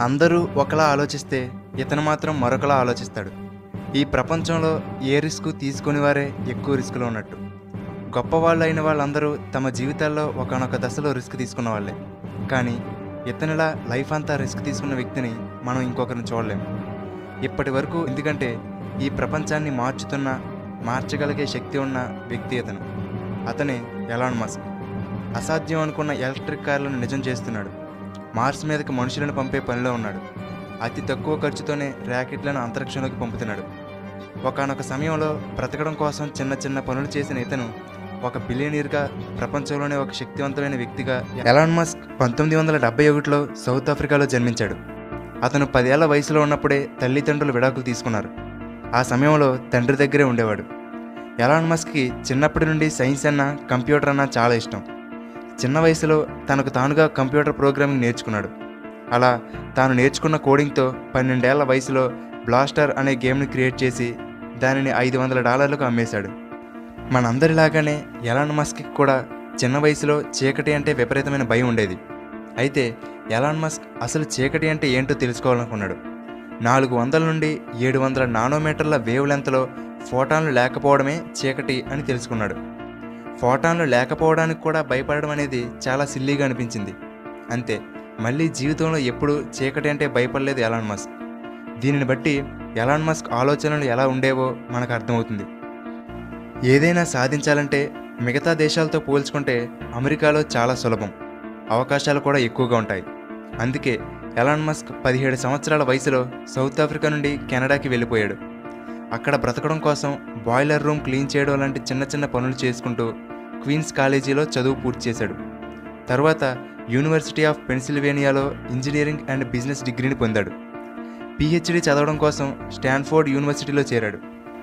అందరూ ఒకలా ఆలోచిస్తే ఇతను మాత్రం మరొకలా ఆలోచిస్తాడు. ఈ ప్రపంచంలో ఏ రిస్క్ తీసుకుని వారే ఎక్కువ రిస్క్లో ఉన్నట్టు. గొప్పవాళ్ళు అయిన వాళ్ళందరూ తమ జీవితాల్లో ఒకనొక దశలో రిస్క్ తీసుకున్న వాళ్ళే. కానీ ఇతనిలా లైఫ్ అంతా రిస్క్ తీసుకున్న వ్యక్తిని మనం ఇంకొకరిని చూడలేము ఇప్పటి వరకు ఎందుకంటే ఈ ప్రపంచాన్ని మార్చుతున్న మార్చగలిగే శక్తి ఉన్న వ్యక్తి అతను అతనే ఎలాన్ మస్క్. అసాధ్యం అనుకున్న ఎలక్ట్రిక్ కార్లను నిజం చేస్తున్నాడు. మార్స్ మీదకి మనుషులను పంపే పనిలో ఉన్నాడు. అతి తక్కువ ఖర్చుతోనే ర్యాకెట్లను అంతరిక్షంలోకి పంపుతున్నాడు. ఒకానొక సమయంలో బ్రతకడం కోసం చిన్న చిన్న పనులు చేసిన ఇతను ఒక బిలియనీర్గా ప్రపంచంలోనే ఒక శక్తివంతమైన వ్యక్తిగా ఎలాన్ మస్క్ పంతొమ్మిది వందల డెబ్బై ఒకటిలో సౌత్ ఆఫ్రికాలో జన్మించాడు. అతను పదేళ్ళ వయసులో ఉన్నప్పుడే తల్లిదండ్రులు విడాకులు తీసుకున్నారు. ఆ సమయంలో తండ్రి దగ్గరే ఉండేవాడు. ఎలాన్ మస్క్కి చిన్నప్పటి నుండి సైన్స్ అన్న కంప్యూటర్ అన్న చాలా ఇష్టం. చిన్న వయసులో తనకు తానుగా కంప్యూటర్ ప్రోగ్రామింగ్ నేర్చుకున్నాడు. అలా తాను నేర్చుకున్న కోడింగ్తో పన్నెండేళ్ళ వయసులో బ్లాస్టర్ అనే గేమ్ని క్రియేట్ చేసి దానిని ఐదు వందల డాలర్లకు అమ్మేశాడు. మనందరిలాగానే ఎలాన్ మస్క్కి కూడా చిన్న వయసులో చీకటి అంటే విపరీతమైన భయం ఉండేది. అయితే ఎలాన్ మస్క్ అసలు చీకటి అంటే ఏంటో తెలుసుకోవాలనుకున్నాడు. నాలుగు వందల నుండి ఏడు వందల నానోమీటర్ల వేవ్ లెంత్లో ఫోటాన్లు లేకపోవడమే చీకటి అని తెలుసుకున్నాడు. ఫోటాన్లు లేకపోవడానికి కూడా భయపడడం అనేది చాలా సిల్లీగా అనిపించింది. అంతే మళ్ళీ జీవితంలో ఎప్పుడు చీకటి అంటే భయపడలేదు ఎలాన్ మస్క్. దీనిని బట్టి ఎలాన్ మస్క్ ఆలోచనలు ఎలా ఉండేవో మనకు అర్థమవుతుంది. ఏదైనా సాధించాలంటే మిగతా దేశాలతో పోల్చుకుంటే అమెరికాలో చాలా సులభం. అవకాశాలు కూడా ఎక్కువగా ఉంటాయి. అందుకే ఎలాన్ మస్క్ పదిహేడు సంవత్సరాల వయసులో సౌత్ ఆఫ్రికా నుండి కెనడాకి వెళ్ళిపోయాడు. అక్కడ బ్రతకడం కోసం బాయిలర్ రూమ్ క్లీన్ చేయడం లాంటి చిన్న చిన్న పనులు చేసుకుంటూ క్వీన్స్ కాలేజీలో చదువు పూర్తి చేశాడు. తర్వాత యూనివర్సిటీ ఆఫ్ పెన్సిల్వేనియాలో ఇంజనీరింగ్ అండ్ బిజినెస్ డిగ్రీని పొందాడు. పిహెచ్డి చదవడం కోసం స్టాన్ఫోర్డ్ యూనివర్సిటీలో చేరాడు.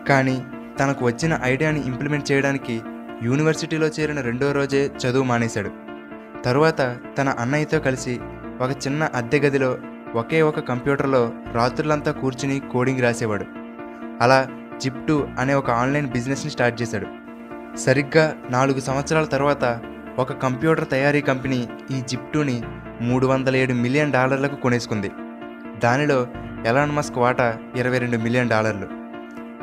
కానీ తనకు వచ్చిన ఐడియాని ఇంప్లిమెంట్ చేయడానికి యూనివర్సిటీలో చేరిన రెండో రోజే చదువు మానేశాడు. తరువాత తన అన్నయ్యతో కలిసి ఒక చిన్న అద్దె గదిలో ఒకే ఒక కంప్యూటర్లో రాత్రులంతా కూర్చుని కోడింగ్ రాసేవాడు. అలా జిప్టు అనే ఒక ఆన్లైన్ బిజినెస్ని స్టార్ట్ చేశాడు. సరిగ్గా నాలుగు సంవత్సరాల తర్వాత ఒక కంప్యూటర్ తయారీ కంపెనీ ఈ జిప్టుని మూడు వందల ఏడు మిలియన్ డాలర్లకు కొనేసుకుంది. దానిలో ఎలాన్ మస్క్ వాటా ఇరవై రెండు మిలియన్ డాలర్లు.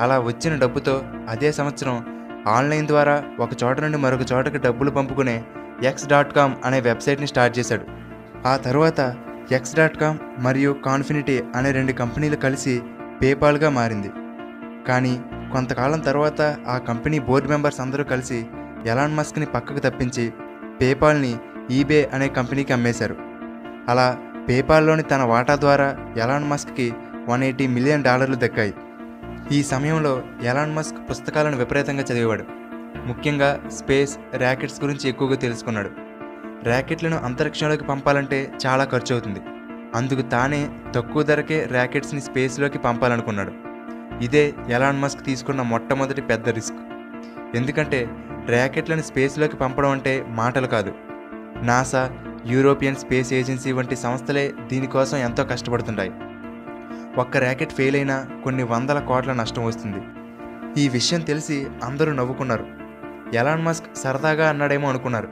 అలా వచ్చిన డబ్బుతో అదే సంవత్సరం ఆన్లైన్ ద్వారా ఒక చోట నుండి మరొక చోటకి డబ్బులు పంపుకునే ఎక్స్ డాట్ కామ్ అనే వెబ్సైట్ని స్టార్ట్ చేశాడు. ఆ తర్వాత ఎక్స్ డాట్ కామ్ మరియు కాన్ఫినిటీ అనే రెండు కంపెనీలు కలిసి పేపాల్గా మారింది. కానీ కొంతకాలం తర్వాత ఆ కంపెనీ బోర్డు మెంబర్స్ అందరూ కలిసి ఎలాన్ మస్క్ని పక్కకు తప్పించి పేపాల్ని ఈబే అనే కంపెనీకి అమ్మేశారు. అలా పేపాల్లోని తన వాటా ద్వారా ఎలాన్ మస్క్కి వన్ ఎయిటీ మిలియన్ డాలర్లు దక్కాయి. ఈ సమయంలో ఎలాన్ మస్క్ పుస్తకాలను విపరీతంగా చదివేవాడు. ముఖ్యంగా స్పేస్ ర్యాకెట్స్ గురించి ఎక్కువగా తెలుసుకున్నాడు. ర్యాకెట్లను అంతరిక్షంలోకి పంపాలంటే చాలా ఖర్చు అవుతుంది. అందుకు తానే తక్కువ ధరకే ర్యాకెట్స్ని స్పేస్లోకి పంపాలనుకున్నాడు. ఇదే ఎలాన్ మస్క్ తీసుకున్న మొట్టమొదటి పెద్ద రిస్క్. ఎందుకంటే ర్యాకెట్లను స్పేస్లోకి పంపడం అంటే మాటలు కాదు. నాసా యూరోపియన్ స్పేస్ ఏజెన్సీ వంటి సంస్థలే దీనికోసం ఎంతో కష్టపడుతుంటాయి. ఒక్క ర్యాకెట్ ఫెయిల్ అయినా కొన్ని వందల కోట్ల నష్టం వస్తుంది. ఈ విషయం తెలిసి అందరూ నవ్వుకున్నారు. ఎలాన్ మస్క్ సరదాగా అన్నాడేమో అనుకున్నారు.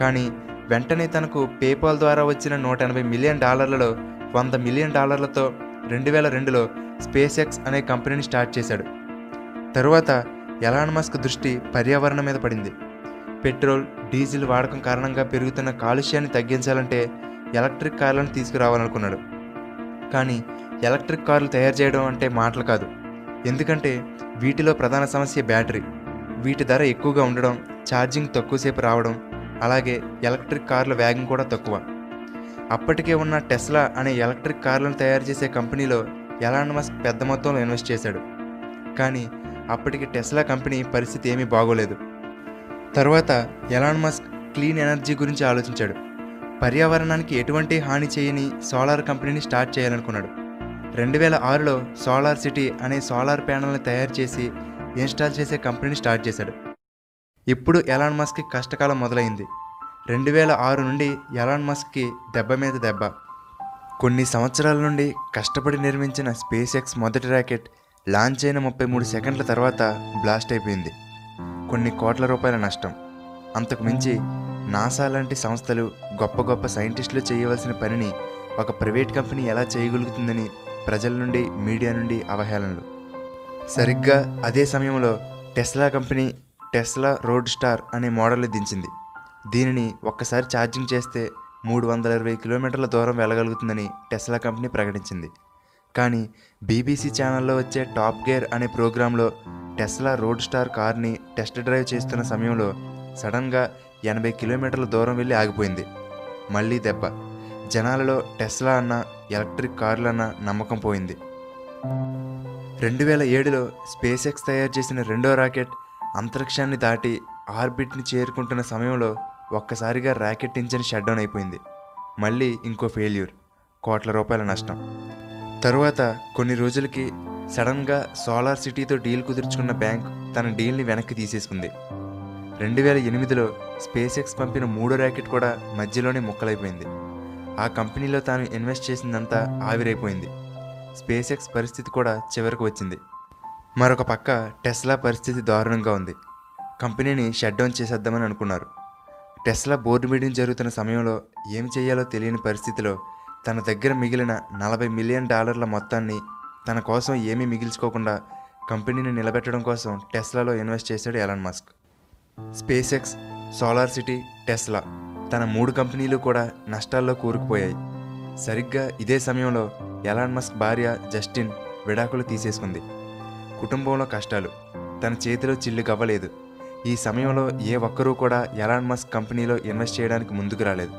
కానీ వెంటనే తనకు పేపాల్ ద్వారా వచ్చిన నూట ఎనభై మిలియన్ డాలర్లలో వంద మిలియన్ డాలర్లతో రెండు వేల రెండులో స్పేస్ ఎక్స్ అనే కంపెనీని స్టార్ట్ చేశాడు. తరువాత ఎలాన్ మస్క్ దృష్టి పర్యావరణం మీద పడింది. పెట్రోల్ డీజిల్ వాడకం కారణంగా పెరుగుతున్న కాలుష్యాన్ని తగ్గించాలంటే ఎలక్ట్రిక్ కార్లను తీసుకురావాలనుకున్నాడు. కానీ ఎలక్ట్రిక్ కార్లు తయారు చేయడం అంటే మాటలు కాదు. ఎందుకంటే వీటిలో ప్రధాన సమస్య బ్యాటరీ. వీటి ధర ఎక్కువగా ఉండడం ఛార్జింగ్ తక్కువసేపు రావడం అలాగే ఎలక్ట్రిక్ కార్ల వేగం కూడా తక్కువ. అప్పటికే ఉన్న టెస్లా అనే ఎలక్ట్రిక్ కార్లను తయారు చేసే కంపెనీలో ఎలాన్ మస్క్ పెద్ద మొత్తంలో ఇన్వెస్ట్ చేశాడు. కానీ అప్పటికి టెస్లా కంపెనీ పరిస్థితి ఏమీ బాగోలేదు. తర్వాత ఎలాన్ మస్క్ క్లీన్ ఎనర్జీ గురించి ఆలోచించాడు. పర్యావరణానికి ఎటువంటి హాని చేయని సోలార్ కంపెనీని స్టార్ట్ చేయాలనుకున్నాడు. రెండు వేల ఆరులో సోలార్ సిటీ అనే సోలార్ ప్యానల్ని తయారు చేసి ఇన్స్టాల్ చేసే కంపెనీని స్టార్ట్ చేశాడు. ఇప్పుడు ఎలాన్ మస్క్కి కష్టకాలం మొదలైంది. రెండు వేల ఆరు నుండి ఎలాన్ మస్క్కి దెబ్బ మీద దెబ్బ. కొన్ని సంవత్సరాల నుండి కష్టపడి నిర్మించిన స్పేస్ ఎక్స్ మొదటి ర్యాకెట్ లాంచ్ అయిన ముప్పై మూడు సెకండ్ల తర్వాత బ్లాస్ట్ అయిపోయింది. కొన్ని కోట్ల రూపాయల నష్టం. అంతకు మించి నాసా లాంటి సంస్థలు గొప్ప గొప్ప సైంటిస్టులు చేయవలసిన పనిని ఒక ప్రైవేట్ కంపెనీ ఎలా చేయగలుగుతుందని ప్రజల నుండి మీడియా నుండి అవహేళనలు. సరిగ్గా అదే సమయంలో Tesla company Tesla Roadster అనే మోడల్ని దించింది. దీనిని ఒక్కసారి ఛార్జింగ్ చేస్తే మూడు వందల ఇరవై కిలోమీటర్ల దూరం వెళ్ళగలుగుతుందని టెస్లా కంపెనీ ప్రకటించింది. కానీ బీబీసీ ఛానల్లో వచ్చే టాప్ గేర్ అనే ప్రోగ్రాంలో టెస్లా రోడ్ స్టార్ కార్ని టెస్ట్ డ్రైవ్ చేస్తున్న సమయంలో సడన్గా ఎనభై కిలోమీటర్ల దూరం వెళ్ళి ఆగిపోయింది. మళ్ళీ దెబ్బ. జనాలలో టెస్లా అన్న ఎలక్ట్రిక్ కార్లన్న నమ్మకం పోయింది. రెండు వేల ఏడులో స్పేస్ ఎక్స్ తయారు చేసిన రెండో రాకెట్ అంతరిక్షాన్ని దాటి ఆర్బిట్ని చేరుకుంటున్న సమయంలో ఒక్కసారిగా ర్యాకెట్ ఇంజిన్ షట్ డౌన్ అయిపోయింది. మళ్ళీ ఇంకో ఫెయిల్యూర్. కోట్ల రూపాయల నష్టం. తరువాత కొన్ని రోజులకి సడన్గా సోలార్ సిటీతో డీల్ కుదుర్చుకున్న బ్యాంక్ తన డీల్ని వెనక్కి తీసేసుకుంది. రెండు వేల ఎనిమిదిలో స్పేస్ ఎక్స్ పంపిన మూడో ర్యాకెట్ కూడా మధ్యలోనే ముక్కలైపోయింది. ఆ కంపెనీలో తాను ఇన్వెస్ట్ చేసిందంతా ఆవిరైపోయింది. స్పేస్ ఎక్స్ పరిస్థితి కూడా చివరకు వచ్చింది. మరొక పక్క టెస్లా పరిస్థితి దారుణంగా ఉంది. కంపెనీని షట్ డౌన్ చేసేద్దామని అనుకున్నారు. టెస్లా బోర్డు మీటింగ్ జరుగుతున్న సమయంలో ఏం చేయాలో తెలియని పరిస్థితిలో తన దగ్గర మిగిలిన నలభై మిలియన్ డాలర్ల మొత్తాన్ని తన కోసం ఏమీ మిగిల్చుకోకుండా కంపెనీని నిలబెట్టడం కోసం టెస్లాలో ఇన్వెస్ట్ చేశాడు Elon Musk. SpaceX solar city Tesla తన మూడు కంపెనీలు కూడా నష్టాల్లో కూరుకుపోయాయి. సరిగ్గా ఇదే సమయంలో ఎలాన్ మస్క్ భార్య జస్టిన్ విడాకులు తీసేసుకుంది. కుటుంబంలో కష్టాలు. తన చేతిలో చిల్లు కవ్వలేదు ఈ సమయంలో ఏ ఒక్కరూ కూడా ఎలాన్ మస్క్ కంపెనీలో ఇన్వెస్ట్ చేయడానికి ముందుకు రాలేదు.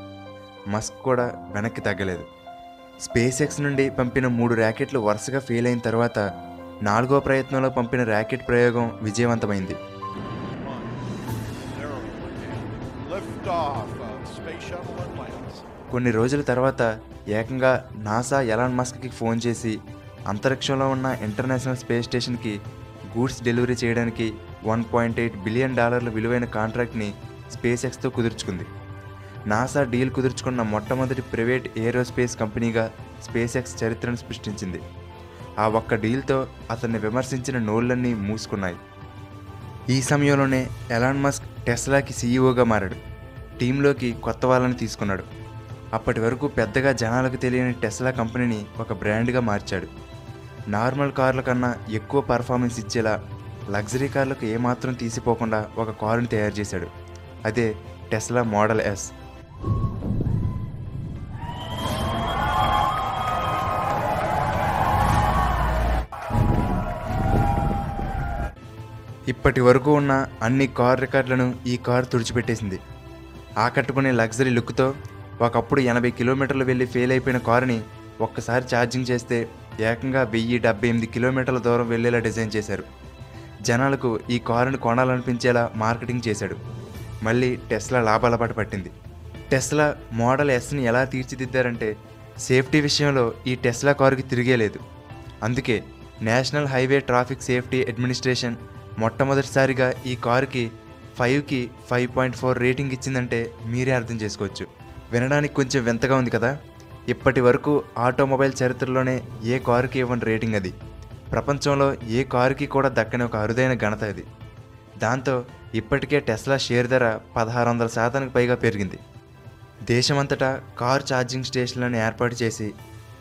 మస్క్ కూడా వెనక్కి తగ్గలేదు. స్పేస్ ఎక్స్ నుండి పంపిన మూడు ర్యాకెట్లు వరుసగా ఫెయిల్ అయిన తర్వాత నాలుగో ప్రయత్నంలో పంపిన ర్యాకెట్ ప్రయోగం విజయవంతమైంది. కొన్ని రోజుల తర్వాత ఏకంగా నాసా ఎలాన్ మస్క్కి ఫోన్ చేసి అంతరిక్షంలో ఉన్న ఇంటర్నేషనల్ స్పేస్ స్టేషన్కి గూడ్స్ డెలివరీ చేయడానికి వన్ పాయింట్ ఎయిట్ బిలియన్ డాలర్ల విలువైన కాంట్రాక్ట్ని స్పేస్ ఎక్స్తో కుదుర్చుకుంది. నాసా డీల్ కుదుర్చుకున్న మొట్టమొదటి ప్రైవేట్ ఏరోస్పేస్ కంపెనీగా స్పేస్ ఎక్స్ చరిత్రను సృష్టించింది. ఆ ఒక్క డీల్తో అతన్ని విమర్శించిన నోళ్ళన్నీ మూసుకున్నాయి. ఈ సమయంలోనే ఎలాన్ మస్క్ టెస్లాకి సీఈఓగా మారాడు. టీంలోకి కొత్త వాళ్ళని తీసుకున్నాడు. అప్పటి వరకు పెద్దగా జనాలకు తెలియని టెస్లా కంపెనీని ఒక బ్రాండ్గా మార్చాడు. నార్మల్ కార్ల కన్నా ఎక్కువ పర్ఫార్మెన్స్ ఇచ్చేలా లగ్జరీ కార్లకు ఏమాత్రం తీసిపోకుండా ఒక కారుని తయారు చేశాడు. అదే టెస్లా మోడల్ ఎస్. ఇప్పటి వరకు ఉన్న అన్ని కార్ రికార్డులను ఈ కారు తుడిచిపెట్టేసింది. ఆకట్టుకునే లగ్జరీ లుక్తో ఒకప్పుడు ఎనభై కిలోమీటర్లు వెళ్ళి ఫెయిల్ అయిపోయిన కారుని ఒక్కసారి ఛార్జింగ్ చేస్తే ఏకంగా వెయ్యి డెబ్బై ఎనిమిది కిలోమీటర్ల దూరం వెళ్ళేలా డిజైన్ చేశారు. జనాలకు ఈ కారుని కొనాలనిపించేలా మార్కెటింగ్ చేశాడు. మళ్ళీ టెస్లా లాభాల పాట పట్టింది. టెస్లా మోడల్ ఎస్ని ఎలా తీర్చిదిద్దారంటే సేఫ్టీ విషయంలో ఈ టెస్లా కారుకి తిరిగే లేదు. అందుకే national highway traffic safety administration మొట్టమొదటిసారిగా ఈ కారుకి ఫైవ్కి ఫైవ్ పాయింట్ ఫోర్ రేటింగ్ ఇచ్చిందంటే మీరే అర్థం చేసుకోవచ్చు. వినడానికి కొంచెం వింతగా ఉంది కదా? ఇప్పటి వరకు ఆటోమొబైల్ చరిత్రలోనే ఏ కారుకి ఇవ్వని రేటింగ్ అది? ప్రపంచంలో ఏ కారుకి కూడా దక్కని ఒక అరుదైన ఘనత అది దాంతో ఇప్పటికే టెస్లా షేర్ ధర పదహారు వందల శాతానికి పైగా పెరిగింది. దేశమంతటా కార్ ఛార్జింగ్ స్టేషన్లను ఏర్పాటు చేసి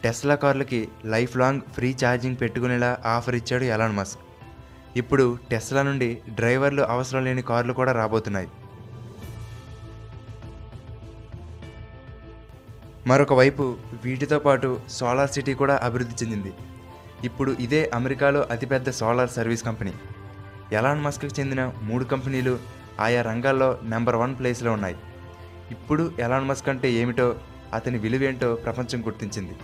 టెస్లా కార్లకి లైఫ్ లాంగ్ ఫ్రీ ఛార్జింగ్ పెట్టుకునేలా ఆఫర్ ఇచ్చాడు ఎలాన్ మస్క్. ఇప్పుడు టెస్లా నుండి డ్రైవర్లు అవసరం లేని కార్లు కూడా రాబోతున్నాయి. మరొక వైపు వీటితో పాటు సోలార్ సిటీ కూడా అభివృద్ధి చెందింది. ఇప్పుడు ఇదే అమెరికాలో అతిపెద్ద సోలార్ సర్వీస్ కంపెనీ. ఎలాన్ మస్క్కి చెందిన మూడు కంపెనీలు ఆయా రంగాల్లో నెంబర్ వన్ ప్లేస్లో ఉన్నాయి. ఇప్పుడు ఎలాన్ మస్క్ అంటే ఏమిటో అతని విలువేంటో ప్రపంచం గుర్తించింది.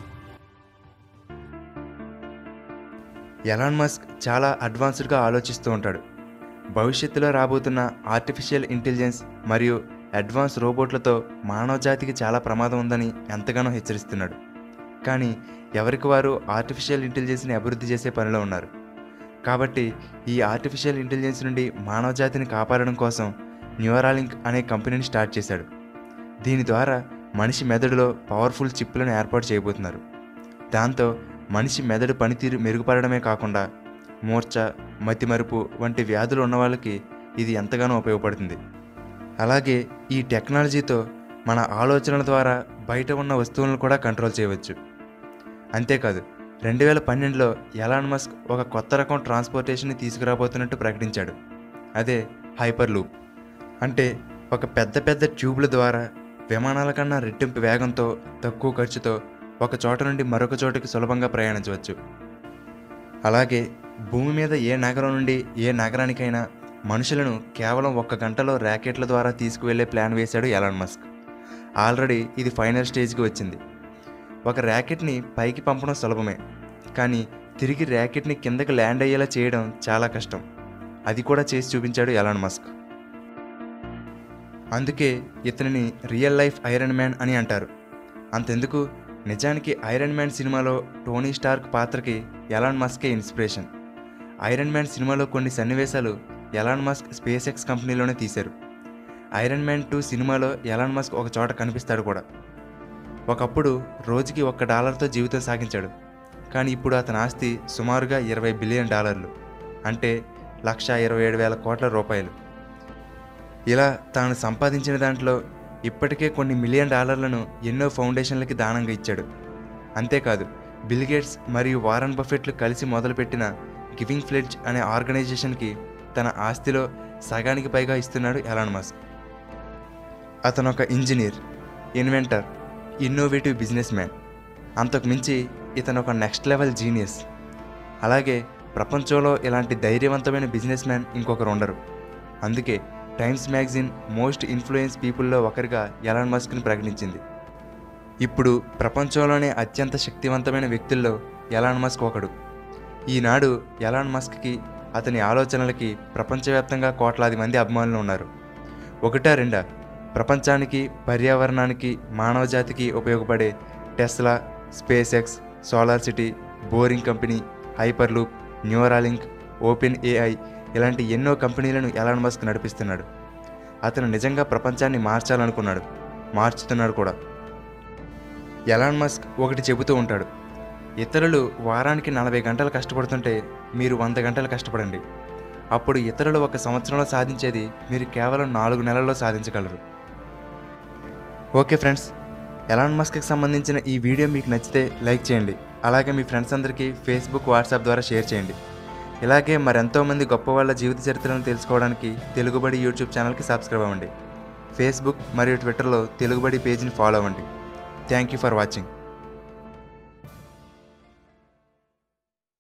ఎలాన్ మస్క్ చాలా అడ్వాన్స్డ్గా ఆలోచిస్తూ ఉంటాడు. భవిష్యత్తులో రాబోతున్న ఆర్టిఫిషియల్ ఇంటెలిజెన్స్ మరియు అడ్వాన్స్ రోబోట్లతో మానవ జాతికి చాలా ప్రమాదం ఉందని ఎంతగానో హెచ్చరిస్తున్నాడు. కానీ ఎవరికి వారు ఆర్టిఫిషియల్ ఇంటెలిజెన్స్ని అభివృద్ధి చేసే పనిలో ఉన్నారు. కాబట్టి ఈ ఆర్టిఫిషియల్ ఇంటెలిజెన్స్ నుండి మానవ జాతిని కాపాడడం కోసం న్యూరాలింక్ అనే కంపెనీని స్టార్ట్ చేశాడు. దీని ద్వారా మనిషి మెదడులో పవర్ఫుల్ చిప్లను ఏర్పాటు చేయబోతున్నారు. దాంతో మనిషి మెదడు పనితీరు మెరుగుపడడమే కాకుండా మూర్ఛ మతిమరుపు వంటి వ్యాధులు ఉన్న వాళ్ళకి ఇది ఎంతగానో ఉపయోగపడుతుంది. అలాగే ఈ టెక్నాలజీతో మన ఆలోచనల ద్వారా బయట ఉన్న వస్తువులను కూడా కంట్రోల్ చేయవచ్చు. అంతేకాదు రెండు వేల పన్నెండులో ఎలాన్ మస్క్ ఒక కొత్త రకం ట్రాన్స్పోర్టేషన్ని తీసుకురాబోతున్నట్టు ప్రకటించాడు. అదే హైపర్ లూప్ అంటే ఒక పెద్ద పెద్ద ట్యూబ్ల ద్వారా విమానాల కన్నా రెట్టింపు వేగంతో తక్కువ ఖర్చుతో ఒక చోట నుండి మరొక చోటుకి సులభంగా ప్రయాణించవచ్చు. అలాగే భూమి మీద ఏ నగరం నుండి ఏ నగరానికైనా మనుషులను కేవలం ఒక్క గంటలో ర్యాకెట్ల ద్వారా తీసుకువెళ్ళే ప్లాన్ వేశాడు ఎలాన్ మస్క్. ఆల్రెడీ ఇది ఫైనల్ స్టేజ్కి వచ్చింది. ఒక ర్యాకెట్ని పైకి పంపడం సులభమే. కానీ తిరిగి ర్యాకెట్ని కిందకి ల్యాండ్ అయ్యేలా చేయడం చాలా కష్టం. అది కూడా చేసి చూపించాడు ఎలాన్ మస్క్. అందుకే ఇతనిని రియల్ లైఫ్ ఐరన్ మ్యాన్ అని అంటారు. అంతెందుకు? నిజానికి ఐరన్ మ్యాన్ సినిమాలో టోనీ స్టార్క్ పాత్రకి ఎలాన్ మస్కే ఇన్స్పిరేషన్. ఐరన్ మ్యాన్ సినిమాలో కొన్ని సన్నివేశాలు ఎలాన్ మస్క్ స్పేస్ ఎక్స్ కంపెనీలోనే తీశారు. ఐరన్ మ్యాన్ టూ సినిమాలో ఎలాన్ మస్క్ ఒక చోట కనిపిస్తాడు కూడా. ఒకప్పుడు రోజుకి ఒక్క డాలర్తో జీవితం సాగించాడు. కానీ ఇప్పుడు అతని ఆస్తి సుమారుగా ఇరవై బిలియన్ డాలర్లు అంటే లక్ష ఇరవై ఏడు వేల కోట్ల రూపాయలు. ఇలా తాను సంపాదించిన దాంట్లో ఇప్పటికే కొన్ని మిలియన్ డాలర్లను ఎన్నో ఫౌండేషన్లకి దానంగా ఇచ్చాడు. అంతేకాదు బిల్గేట్స్ మరియు వారన్ బఫెట్లు కలిసి మొదలుపెట్టిన గివింగ్ ఫ్లెడ్జ్ అనే ఆర్గనైజేషన్కి తన ఆస్తిలో సగానికి పైగా ఇస్తున్నాడు ఎలాన్ మస్క్. అతను ఒక engineer inventor innovative businessman అంతకు మించి ఇతను ఒక నెక్స్ట్ లెవెల్ జీనియస్ అలాగే ప్రపంచంలో ఇలాంటి ధైర్యవంతమైన బిజినెస్ మ్యాన్ ఇంకొకరు ఉండరు. అందుకే టైమ్స్ మ్యాగజైన్ మోస్ట్ ఇన్ఫ్లుయెన్స్ పీపుల్లో ఒకరిగా ఎలాన్ మస్క్ని ప్రకటించింది. ఇప్పుడు ప్రపంచంలోనే అత్యంత శక్తివంతమైన వ్యక్తుల్లో ఎలాన్ మస్క్ ఒకడు. ఈనాడు ఎలాన్ మస్క్కి అతని ఆలోచనలకి ప్రపంచవ్యాప్తంగా కోట్లాది మంది అభిమానులు ఉన్నారు. ఒకటా రెండా? ప్రపంచానికి పర్యావరణానికి మానవజాతికి ఉపయోగపడే Tesla SpaceX solar city boring company hyperloop Neuralink OpenAI ఇలాంటి ఎన్నో కంపెనీలను ఎలాన్ మస్క్ నడిపిస్తున్నాడు. అతను నిజంగా ప్రపంచాన్ని మార్చాలనుకున్నాడు. మార్చుతున్నాడు కూడా. ఎలాన్ మస్క్ ఒకటి చెబుతూ ఉంటాడు ఇతరులు వారానికి నలభై గంటలు కష్టపడుతుంటే మీరు వంద గంటలు కష్టపడండి. అప్పుడు ఇతరులు ఒక సంవత్సరంలో సాధించేది మీరు కేవలం నాలుగు నెలల్లో సాధించగలరు. ఓకే ఫ్రెండ్స్ ఎలాన్ మస్క్కి సంబంధించిన ఈ వీడియో మీకు నచ్చితే లైక్ చేయండి. అలాగే మీ ఫ్రెండ్స్ అందరికీ ఫేస్బుక్ వాట్సాప్ ద్వారా షేర్ చేయండి. ఇలాగే మరెంతోమంది గొప్ప వాళ్ళ జీవిత చరిత్రను తెలుసుకోవడానికి తెలుగుబడి యూట్యూబ్ ఛానల్కి సబ్స్క్రైబ్ అవ్వండి. ఫేస్బుక్ మరియు ట్విట్టర్లో తెలుగుబడి పేజీని ఫాలో అవ్వండి. Thank you for watching.